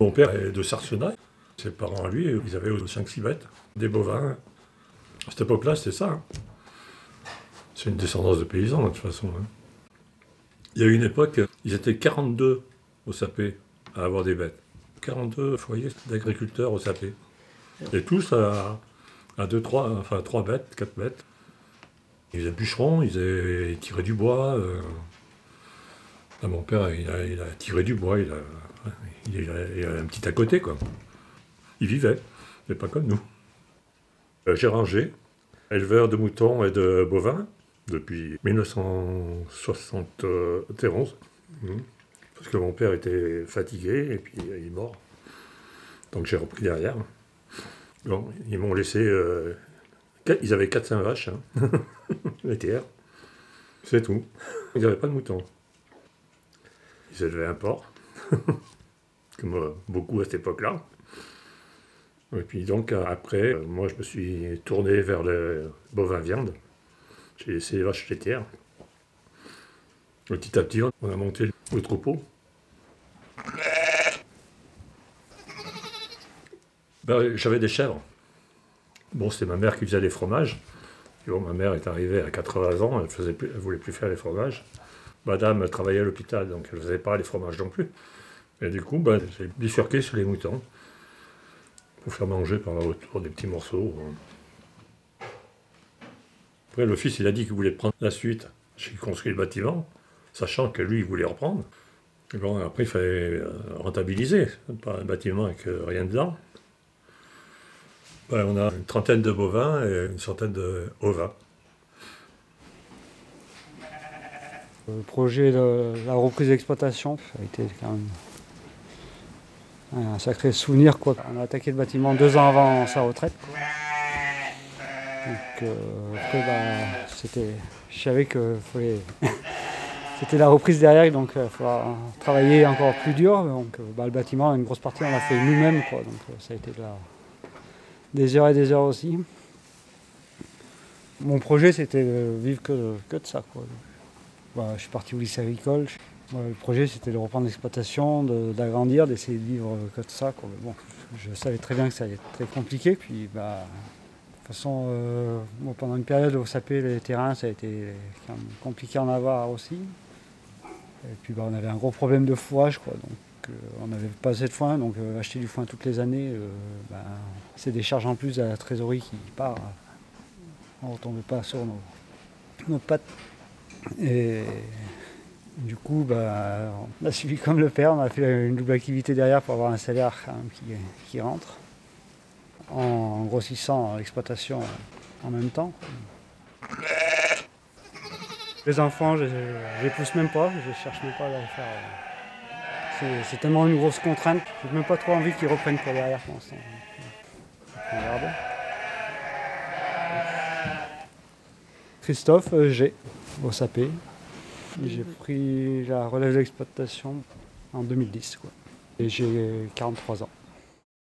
Mon père est de Sarcenay. Ses parents, à lui, ils avaient 5-6 bêtes, des bovins. À cette époque-là, c'était ça. hein. C'est une descendance de paysans, de toute façon. hein. Il y a eu une époque, ils étaient 42 au Sapé à avoir des bêtes. 42 foyers d'agriculteurs au Sapé. Et tous à, à 2, 3, enfin 3 bêtes, 4 bêtes. Ils faisaient bûcherons, ils, ils tiraient du bois. euh. Ah, mon père, il a, tiré du bois, il a, il a- un petit à côté, quoi. Il vivait, mais pas comme nous. Euh, Géranger, éleveur de moutons et de bovins depuis 1971. Mhm. Parce que mon père était fatigué et puis il est mort. Donc j'ai repris derrière. Bon, ils m'ont laissé. euh, ils avaient 4-5 vaches, hein, laitières. C'est tout. Ils n'avaient pas de moutons. Ils élevaient un porc, comme euh, beaucoup à cette époque-là. Et puis donc euh, après, euh, moi je me suis tourné vers le bovin viande. J'ai laissé les vaches laitières. Petit à petit, on a monté le troupeau. Ben, J'avais des chèvres. Bon, c'était ma mère qui faisait les fromages. Et bon, ma mère est arrivée à 80 ans, elle elle voulait plus faire les fromages. Madame travaillait à l'hôpital, donc elle ne faisait pas les fromages non plus. Et du coup, ben, j'ai bifurqué sur les moutons pour faire manger par autour des petits morceaux. Après, le fils, il a dit qu'il voulait prendre la suite. J'ai construit le bâtiment, sachant que lui, il voulait reprendre. Bon, après, il fallait euh, rentabiliser, pas un bâtiment avec euh, rien dedans. Ben, on a une trentaine de bovins et une centaine de ovins. Le projet de la reprise d'exploitation, a été quand même un sacré souvenir. Quoi. On a attaqué le bâtiment deux ans avant sa retraite. Donc, euh, après, bah, je savais que c'était la reprise derrière, donc il faudra travailler encore plus dur. Donc, euh, bah, le bâtiment, une grosse partie, on l'a fait nous-mêmes. Quoi. Donc, euh, ça a été des heures et des heures aussi. Mon projet, c'était de vivre que, que de ça. Quoi. Bah, je suis parti au lycée agricole. Le projet, c'était de reprendre l'exploitation, d'agrandir, d'essayer de vivre euh, de ça. bon, je savais très bien que ça allait être très compliqué. Puis, bah, de toute façon, euh, pendant une période au sapé, les terrains, ça a été compliqué en avoir aussi. Et puis, bah, on avait un gros problème de fourrage. Quoi, donc, euh, on n'avait pas assez de foin. Donc, acheter du foin toutes les années, c'est des charges en plus à la trésorerie qui part. On ne retombait pas sur nos pattes. Et du coup, bah, on a suivi comme le père, on a fait une double activité derrière pour avoir un salaire qui, rentre, en grossissant l'exploitation en même temps. Les enfants, je les pousse même pas, je cherche même pas à les faire. C'est- C'est tellement une grosse contrainte, j'ai même pas trop envie qu'ils reprennent pour derrière pour l'instant. On verra bien. Christophe euh, G, au sapé. J'ai pris la relève d'exploitation en 2010. Quoi. Et j'ai 43 ans.